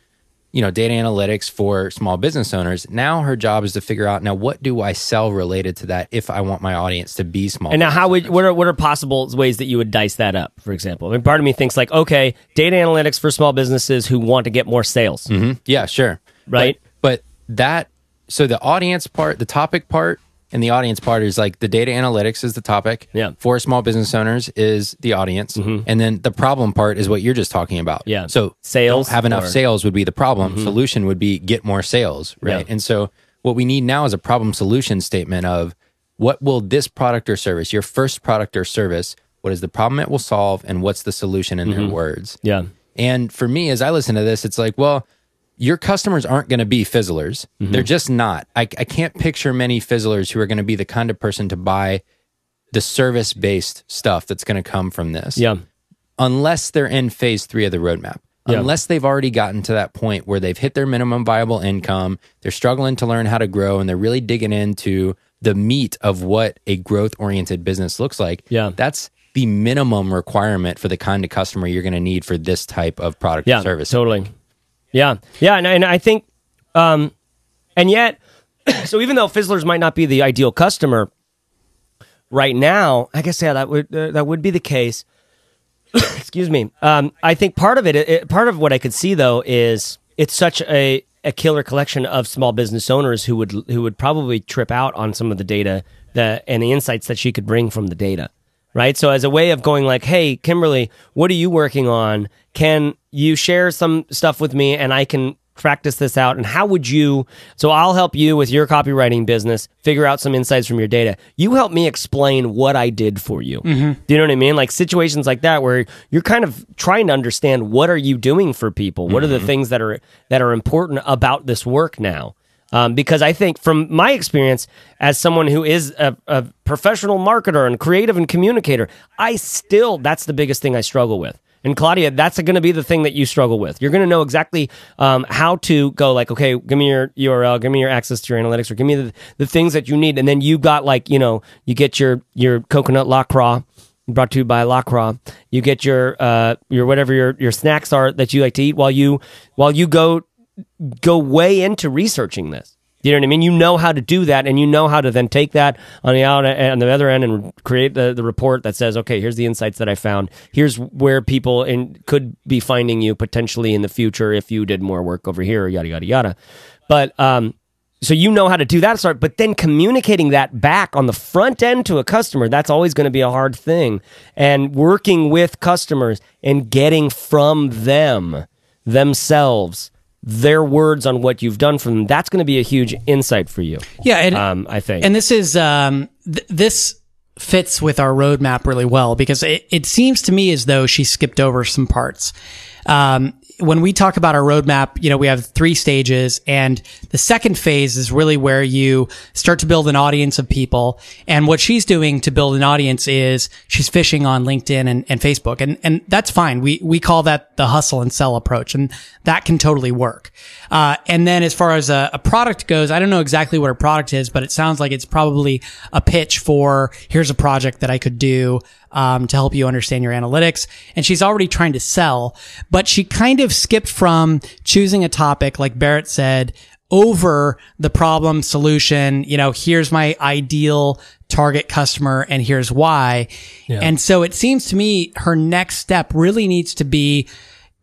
you know, data analytics for small business owners. Now, her job is to figure out now what do I sell related to that if I want my audience to be small. And now, how would owners. what are what are possible ways that you would dice that up? For example, I mean, part of me thinks like, okay, data analytics for small businesses who want to get more sales, mm-hmm. Yeah, sure. Right. But, but that, so the audience part, the topic part, and the audience part is like the data analytics is the topic. Yeah. Mm-hmm. For small business owners is the audience. And then the problem part is what you're just talking about. Yeah. So Sales have enough or- Mm-hmm. sales would be the problem. Solution would be get more sales. Right. Yeah. And so what we need now is a problem solution statement of what will this product or service, your first product or service, what is the problem it will solve and what's the solution in Mm-hmm. their words. yeah, And for me, as I listen to this, it's like, well, your customers aren't going to be fizzlers. Mm-hmm. They're just not. I, I can't picture many fizzlers who are going to be the kind of person to buy the service based stuff that's going to come from this. yeah, Unless they're in phase three of the roadmap. Yeah. Unless they've already gotten to that point where they've hit their minimum viable income, they're struggling to learn how to grow, and they're really digging into the meat of what a growth oriented business looks like. Yeah. That's the minimum requirement for the kind of customer you're going to need for this type of product yeah, or service. totally. Yeah, yeah, and, and I think, um, and yet, so even though Fizzlers might not be the ideal customer right now, I guess yeah, that would uh, that would be the case. Excuse me. Um, I think part of it, it, part of what I could see though, is it's such a a killer collection of small business owners who would who would probably trip out on some of the data that and the insights that she could bring from the data right? So as a way of going like, hey, Kimberly, what are you working on? Can you share some stuff with me and I can practice this out? And how would you? So I'll help you with your copywriting business, figure out some insights from your data. You help me explain what I did for you. Mm-hmm. Do you know what I mean? Like situations like that where you're kind of trying to understand what are you doing for people? What are the mm-hmm. things that are that are important about this work now? Um, because I think, from my experience as someone who is a, a professional marketer and creative and communicator, I still, that's the biggest thing I struggle with. And Claudia, that's going to be the thing that you struggle with. You're going to know exactly um, how to go, like, okay, give me your URL, give me your access to your analytics, or give me the, the things that you need. And then you got, like, you know, you get your, your coconut LaCroix brought to you by LaCroix. You get your uh your whatever your your snacks are that you like to eat while you while you go go way into researching this. You know what I mean? You know how to do that, and you know how to then take that on the out on the other end and create the, the report that says, okay, here's the insights that I found. Here's where people in could be finding you potentially in the future if you did more work over here, yada yada yada. But um, so you know how to do that start, but then communicating that back on the front end to a customer, that's always going to be a hard thing. And working with customers and getting from them themselves their words on what you've done for them, that's going to be a huge insight for you. Yeah, and Um, I think. And this is um, th- this fits with our roadmap really well because it, it seems to me as though she skipped over some parts. Um, when we talk about our roadmap, you know, we have three stages and the second phase is really where you start to build an audience of people. And what she's doing to build an audience is she's fishing on LinkedIn and, and Facebook. And, and that's fine. We, we call that the hustle and sell approach and that can totally work. Uh, and then as far as a, a product goes, I don't know exactly what a product is, but it sounds like it's probably a pitch for here's a project that I could do um, to help you understand your analytics. And she's already trying to sell, but she kind of skipped from choosing a topic, like Barrett said, over the problem solution. You know, here's my ideal target customer and here's why. And so it seems to me her next step really needs to be,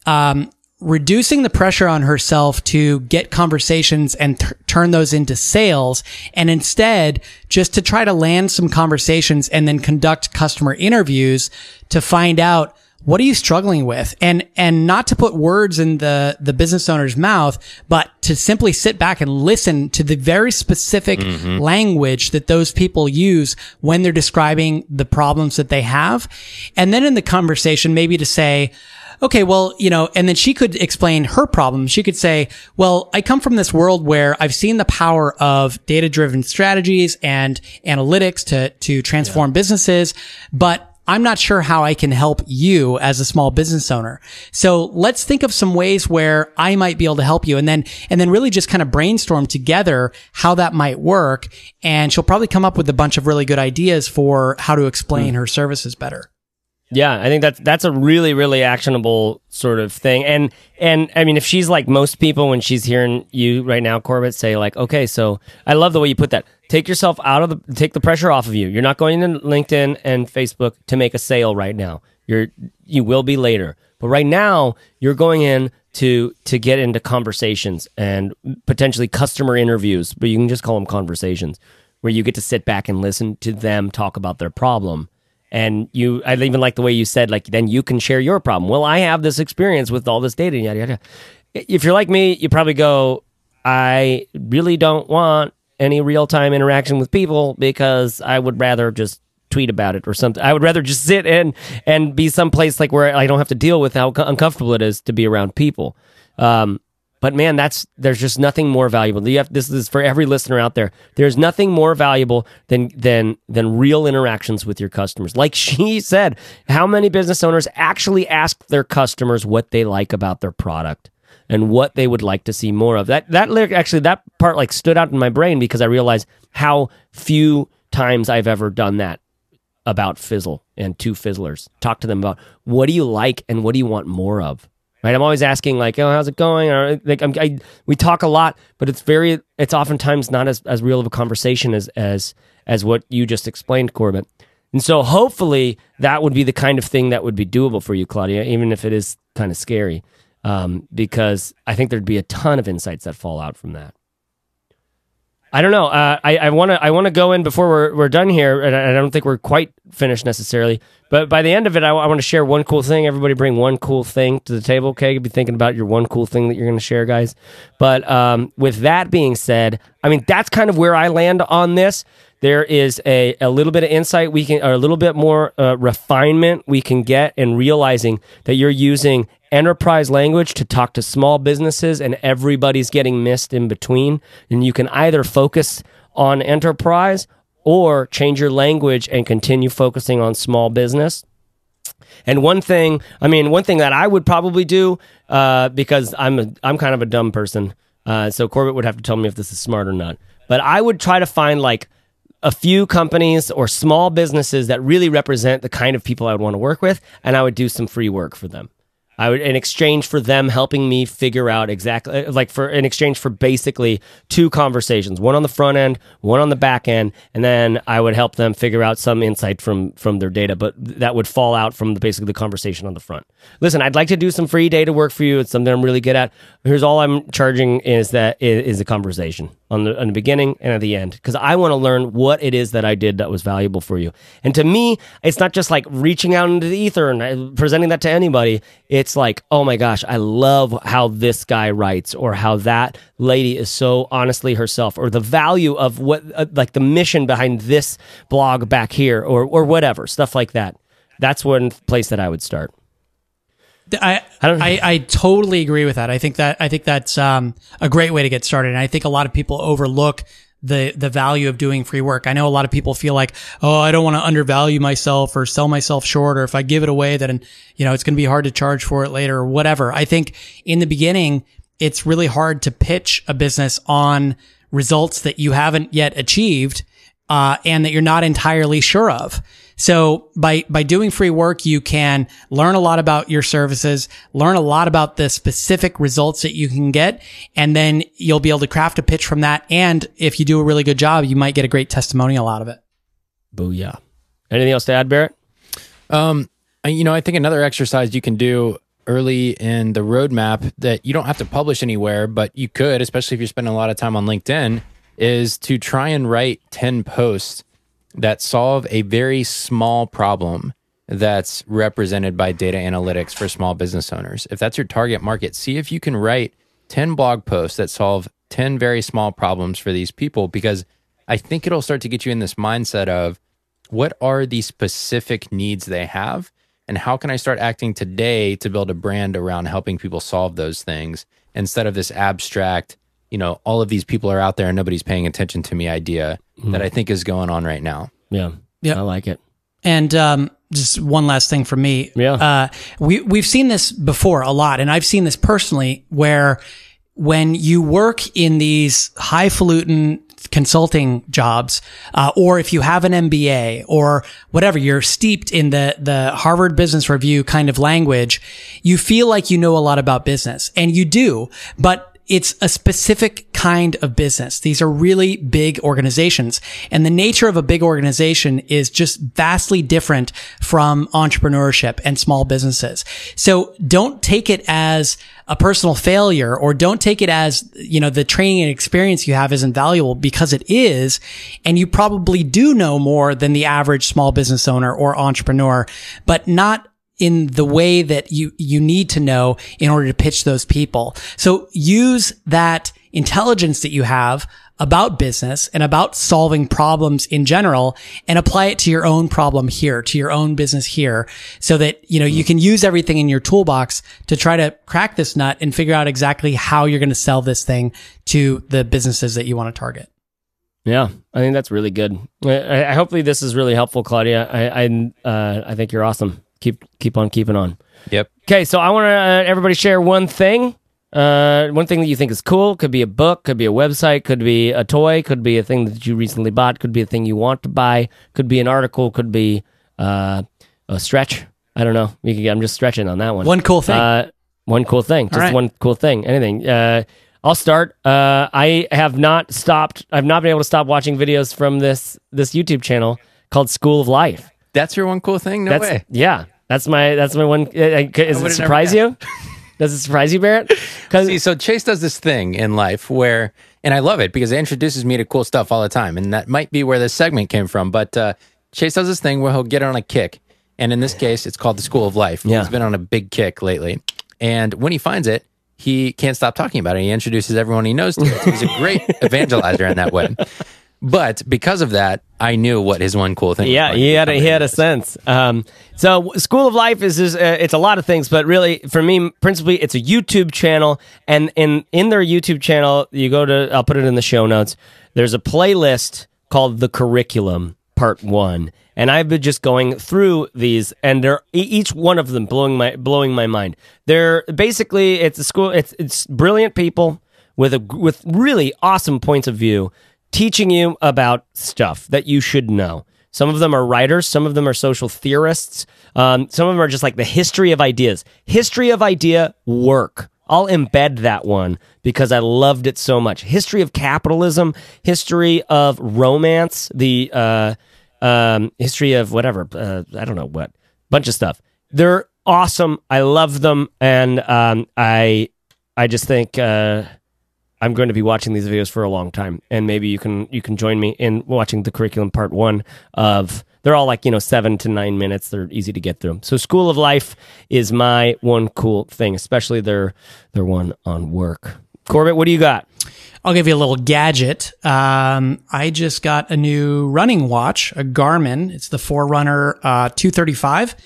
um, reducing the pressure on herself to get conversations and t- turn those into sales and instead just to try to land some conversations and then conduct customer interviews to find out what are you struggling with? And and not to put words in the the business owner's mouth but to simply sit back and listen to the very specific mm-hmm. language that those people use when they're describing the problems that they have. And then in the conversation maybe to say okay, well, you know, and then she could explain her problem. She could say, well, I come from this world where I've seen the power of data driven strategies and analytics to, to transform businesses, but I'm not sure how I can help you as a small business owner. So let's think of some ways where I might be able to help you and then, and then really just kind of brainstorm together how that might work. And she'll probably come up with a bunch of really good ideas for how to explain hmm. her services better. Yeah, I think that's that's a really really actionable sort of thing. And and I mean if she's like most people when she's hearing you right now Corbett say like, "Okay, so I love the way you put that. Take yourself out of the take the pressure off of you. You're not going to LinkedIn and Facebook to make a sale right now. You're you will be later. But right now, you're going in to to get into conversations and potentially customer interviews, but you can just call them conversations where you get to sit back and listen to them talk about their problem and you i even like the way you said like then you can share your problem. Well i have this experience with all this data yada yada. If you're like me you probably go i really don't want any real-time interaction with people because i would rather just tweet about it or something. I would rather just sit and and be someplace like where i don't have to deal with how uncomfortable it is to be around people. Um, but man, that's there's just nothing more valuable. You have, this is for every listener out there. There's nothing more valuable than than than real interactions with your customers. Like she said, how many business owners actually ask their customers what they like about their product and what they would like to see more of? That that lyric actually that part like stood out in my brain because I realized how few times I've ever done that about Fizzle and two Fizzlers. Talk to them about what do you like and what do you want more of right? I'm always asking like, oh, how's it going? Or like, I'm, I, we talk a lot, but it's very, it's oftentimes not as, as real of a conversation as, as, as what you just explained, Corbett. And so hopefully that would be the kind of thing that would be doable for you, Claudia, even if it is kind of scary, um, because I think there'd be a ton of insights that fall out from that. I don't know. Uh, I want to I want to go in before we're we're done here, and I, I don't think we're quite finished necessarily. But by the end of it, I, I want to share one cool thing. Everybody bring one cool thing to the table. Okay, you be thinking about your one cool thing that you're going to share, guys. But um, with that being said, I mean that's kind of where I land on this. There is a, a little bit of insight we can, or a little bit more uh, refinement we can get in realizing that you're using enterprise language to talk to small businesses and everybody's getting missed in between. And you can either focus on enterprise or change your language and continue focusing on small business. And one thing, I mean, one thing that I would probably do, uh, because I'm a, I'm kind of a dumb person, uh, so Corbett would have to tell me if this is smart or not. But I would try to find like a few companies or small businesses that really represent the kind of people I would want to work with, and I would do some free work for them. I would in exchange for them helping me figure out exactly uh, like for in exchange for basically two conversations, one on the front end, one on the back end, and then I would help them figure out some insight from from their data, but that would fall out from the, basically the conversation on the front. Listen, I'd like to do some free data work for you. It's something I'm really good at. Here's all I'm charging is that is a conversation on the, on the beginning and at the end because I want to learn what it is that I did that was valuable for you. And to me, it's not just like reaching out into the ether and uh, presenting that to anybody. It's like, oh my gosh, I love how this guy writes or how that lady is so honestly herself or the value of what, uh, like the mission behind this blog back here or, or whatever, stuff like that. That's one place that I would start. I, I I, I totally agree with that. I think that I think that's um, a great way to get started. And I think a lot of people overlook the the value of doing free work. I know a lot of people feel like, oh, I don't want to undervalue myself or sell myself short, or if I give it away, then you know it's going to be hard to charge for it later or whatever. I think in the beginning, it's really hard to pitch a business on results that you haven't yet achieved uh, and that you're not entirely sure of. So by, by doing free work, you can learn a lot about your services, learn a lot about the specific results that you can get. And then you'll be able to craft a pitch from that. And if you do a really good job, you might get a great testimonial out of it. Booyah. Anything else to add, Barrett? Um, you know, I think another exercise you can do early in the roadmap that you don't have to publish anywhere, but you could, especially if you're spending a lot of time on LinkedIn, is to try and write 10 posts that solve a very small problem that's represented by data analytics for small business owners. If that's your target market, see if you can write 10 blog posts that solve 10 very small problems for these people because I think it'll start to get you in this mindset of what are the specific needs they have and how can I start acting today to build a brand around helping people solve those things instead of this abstract, you know, all of these people are out there and nobody's paying attention to me idea mm-hmm. that I think is going on right now. Yeah. Yeah. I like it. And um, just one last thing for me. Yeah. Uh, we we've seen this before a lot, and I've seen this personally where when you work in these highfalutin consulting jobs, uh, or if you have an MBA or whatever, you're steeped in the, the Harvard Business Review kind of language, you feel like you know a lot about business and you do, but it's a specific kind of business. These are really big organizations and the nature of a big organization is just vastly different from entrepreneurship and small businesses. So don't take it as a personal failure or don't take it as, you know, the training and experience you have is invaluable because it is. And you probably do know more than the average small business owner or entrepreneur, but not in the way that you, you need to know in order to pitch those people. So use that intelligence that you have about business and about solving problems in general and apply it to your own problem here, to your own business here so that, you know, you can use everything in your toolbox to try to crack this nut and figure out exactly how you're going to sell this thing to the businesses that you want to target. Yeah, I think that's really good. I, I hopefully this is really helpful, Claudia. I I, uh, I think you're awesome keep keep on keeping on. Yep. Okay, so I want to uh, everybody share one thing. Uh, one thing that you think is cool could be a book, could be a website, could be a toy, could be a thing that you recently bought, could be a thing you want to buy, could be an article, could be uh, a stretch. I don't know. Can, I'm just stretching on that one. One cool thing. Uh, one cool thing. Just right. one cool thing. Anything. Uh, I'll start. Uh, I have not stopped. I've not been able to stop watching videos from this this YouTube channel called School of Life. That's your one cool thing? No that's, way. Yeah, that's my that's my one. Uh, does it surprise you? Does it surprise you, Barrett? See, so Chase does this thing in life where, and I love it because it introduces me to cool stuff all the time, and that might be where this segment came from. But uh, Chase does this thing where he'll get on a kick, and in this case, it's called the School of Life. Yeah. He's been on a big kick lately, and when he finds it, he can't stop talking about it. He introduces everyone he knows to it. He's a great evangelizer in that way. But because of that, I knew what his one cool thing. Yeah, he had a, he had a sense. Um, so, School of Life is, is uh, it's a lot of things, but really for me, principally, it's a YouTube channel, and in in their YouTube channel, you go to I'll put it in the show notes. There's a playlist called the Curriculum Part One, and I've been just going through these, and they're each one of them blowing my blowing my mind. They're basically it's a school. It's it's brilliant people with a with really awesome points of view teaching you about stuff that you should know. Some of them are writers, some of them are social theorists, um, some of them are just like the history of ideas. History of idea work. I'll embed that one because I loved it so much. History of capitalism, history of romance, the uh, um, history of whatever, uh, I don't know what, bunch of stuff. They're awesome. I love them, and um, I I just think uh, I'm going to be watching these videos for a long time, and maybe you can you can join me in watching the curriculum part one of. They're all like you know seven to nine minutes. They're easy to get through. So School of Life is my one cool thing, especially their their one on work. Corbett, what do you got? I'll give you a little gadget. Um, I just got a new running watch, a Garmin. It's the Forerunner uh, 235.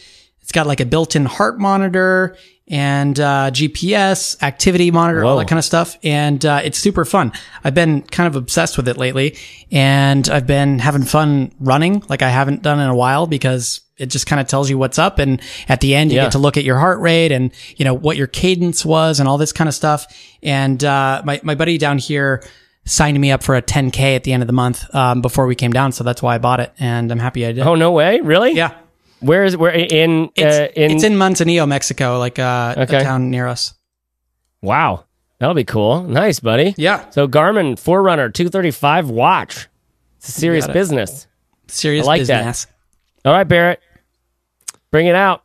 It's got like a built-in heart monitor and uh, GPS, activity monitor, Whoa. all that kind of stuff. And uh, it's super fun. I've been kind of obsessed with it lately, and I've been having fun running like I haven't done in a while because it just kind of tells you what's up. And at the end, you yeah. get to look at your heart rate and you know what your cadence was and all this kind of stuff. And uh, my my buddy down here signed me up for a 10k at the end of the month um, before we came down. So that's why I bought it, and I'm happy I did. Oh no way! Really? yeah. Where is where in It's, uh, in, it's in Manzanillo, Mexico, like uh, Okay. a town near us. Wow, that'll be cool. Nice, buddy. Yeah, So Garmin Forerunner 235 watch. It's a serious it. business. serious I like that. business. All right, Barrett, bring it out.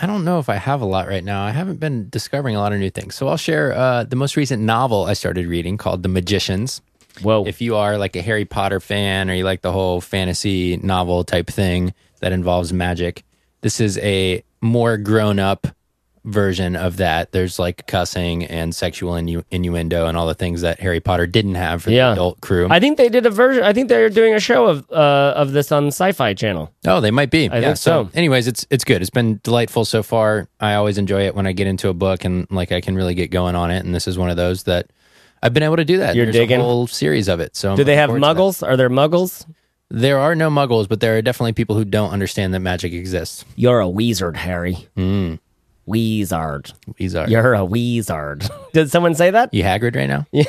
I don't know if I have a lot right now. I haven't been discovering a lot of new things. So I'll share uh, the most recent novel I started reading called The Magicians. Whoa. If you are like a Harry Potter fan or you like the whole fantasy novel type thing that involves magic, this is a more grown up version of that. There's like cussing and sexual innu- innuendo and all the things that Harry Potter didn't have for Yeah. the adult crew. I think they did a version. I think they're doing a show of uh, of this on Sci-Fi Channel. Oh, they might be. I think so. Anyways, it's it's good. It's been delightful so far. I always enjoy it when I get into a book and like I can really get going on it. And this is one of those that I've been able to do that. You're There's digging? a whole series of it. So Do I'm they have forward to that. muggles? Are there muggles? There are no muggles, but there are definitely people who don't understand that magic exists. You're a wizard, Harry. Hmm. Wizard. Are You're a wizard. Did someone say that? you Hagrid right now? Yeah.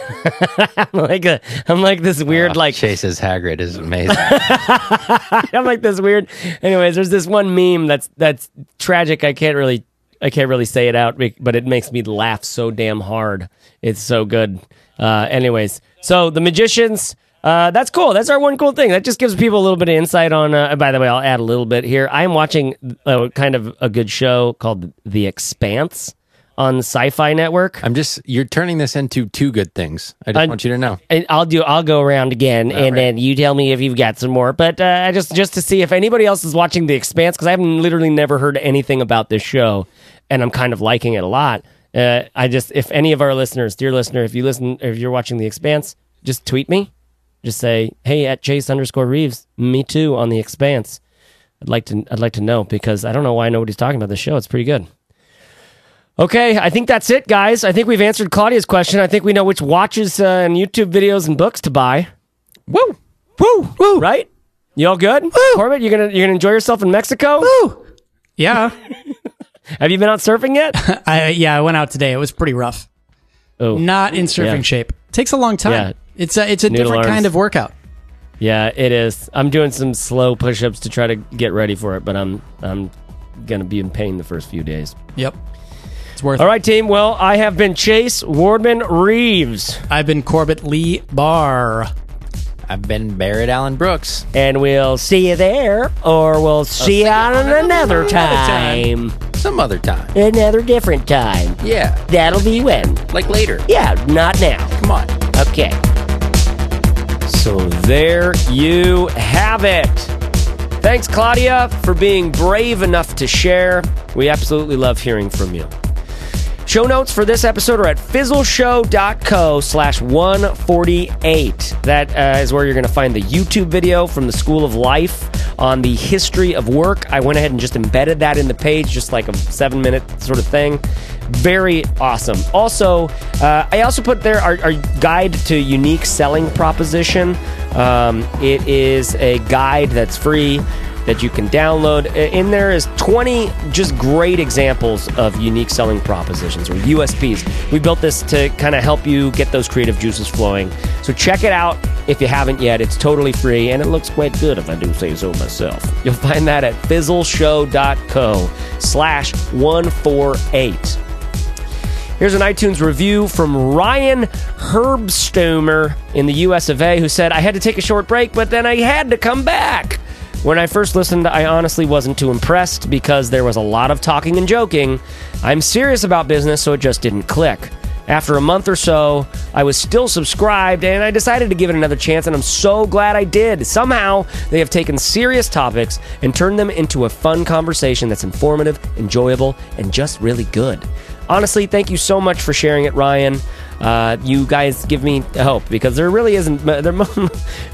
I'm like a, I'm like this weird like Chase's Hagrid is amazing. I'm like this weird. Anyways, there's this one meme that's that's tragic. I can't really I can't really say it out, but it makes me laugh so damn hard. It's so good. Uh, anyways, so the magicians. Uh, that's cool. That's our one cool thing. That just gives people a little bit of insight on. Uh, by the way, I'll add a little bit here. I'm watching uh, kind of a good show called The Expanse on Sci-Fi Network. I'm just you're turning this into two good things. I just I- want you to know. and I'll do. I'll go around again, and right. then you tell me if you've got some more. But uh, I just just to see if anybody else is watching The Expanse because I've literally never heard anything about this show, and I'm kind of liking it a lot. Uh, I just if any of our listeners, dear listener, if you listen, if you're watching The Expanse, just tweet me. Just say, "Hey, at Chase underscore Reeves, me too on The Expanse." I'd like to. I'd like to know because I don't know why nobody's talking about this show. It's pretty good. Okay, I think that's it, guys. I think we've answered Claudia's question. I think we know which watches uh, and YouTube videos and books to buy. Woo, woo, woo, Right? You all good? Corbett, you gonna you gonna enjoy yourself in Mexico? woo. Yeah, Have you been out surfing yet? I yeah, I went out today. It was pretty rough. Oh, Not in surfing Yeah. shape. Takes a long time. Yeah. It's a it's a Noodle different arms. kind of workout. yeah, it is. I'm doing some slow push-ups to try to get ready for it, but I'm I'm gonna be in pain the first few days. Yep, it's worth. All it. right, team. Well, I have been Chase Wardman Reeves, I've been Corbett Lee Barr. I've been Barrett Allen Brooks. and we'll see you there, or we'll see you on another time. time, Some other time. another different time. Yeah. That'll be when. Like later. Yeah, not now. Come on. Okay. So there you have it. Thanks, Claudia, for being brave enough to share. We absolutely love hearing from you. Show notes for this episode are at fizzleshow.co slash 148. That uh, is where you're going to find the YouTube video from the School of Life on the history of work. I went ahead and just embedded that in the page, just like a seven minute sort of thing. Very awesome. Also, uh, I also put there our, our guide to unique selling proposition. Um, it is a guide that's free that you can download. In there is 20 just great examples of unique selling propositions or USPs. We built this to kind of help you get those creative juices flowing. So check it out if you haven't yet. It's totally free and it looks quite good if I do say so myself. You'll find that at fizzleshow.co slash 148. Here's an iTunes review from Ryan Herbstomer in the US of A who said, I had to take a short break, but then I had to come back. When I first listened, I honestly wasn't too impressed because there was a lot of talking and joking. I'm serious about business, so it just didn't click. After a month or so, I was still subscribed and I decided to give it another chance, and I'm so glad I did. Somehow, they have taken serious topics and turned them into a fun conversation that's informative, enjoyable, and just really good. Honestly, thank you so much for sharing it, Ryan. Uh, you guys give me hope because there really isn't.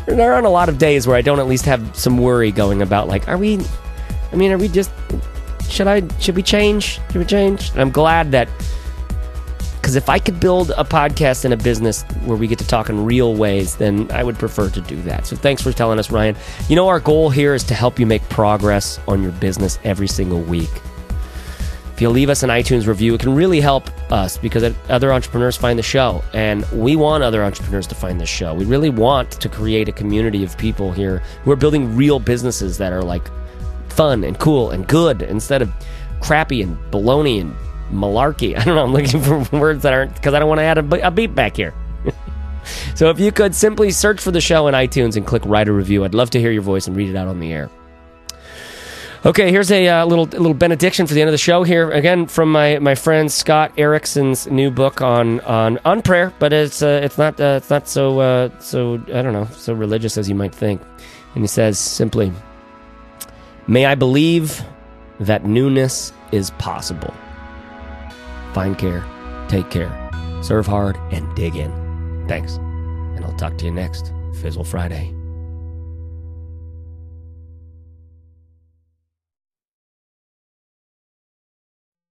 There, there aren't a lot of days where I don't at least have some worry going about like, are we? I mean, are we just? Should I? Should we change? Should we change? And I'm glad that because if I could build a podcast and a business where we get to talk in real ways, then I would prefer to do that. So thanks for telling us, Ryan. You know, our goal here is to help you make progress on your business every single week. If you leave us an iTunes review, it can really help us because other entrepreneurs find the show. And we want other entrepreneurs to find this show. We really want to create a community of people here who are building real businesses that are like fun and cool and good instead of crappy and baloney and malarkey. I don't know. I'm looking for words that aren't because I don't want to add a, a beat back here. so if you could simply search for the show in iTunes and click write a review, I'd love to hear your voice and read it out on the air. Okay, here's a uh, little little benediction for the end of the show. Here again from my, my friend Scott Erickson's new book on on on prayer, but it's uh, it's not uh, it's not so uh, so I don't know so religious as you might think. And he says simply, "May I believe that newness is possible. Find care, take care, serve hard, and dig in. Thanks, and I'll talk to you next Fizzle Friday."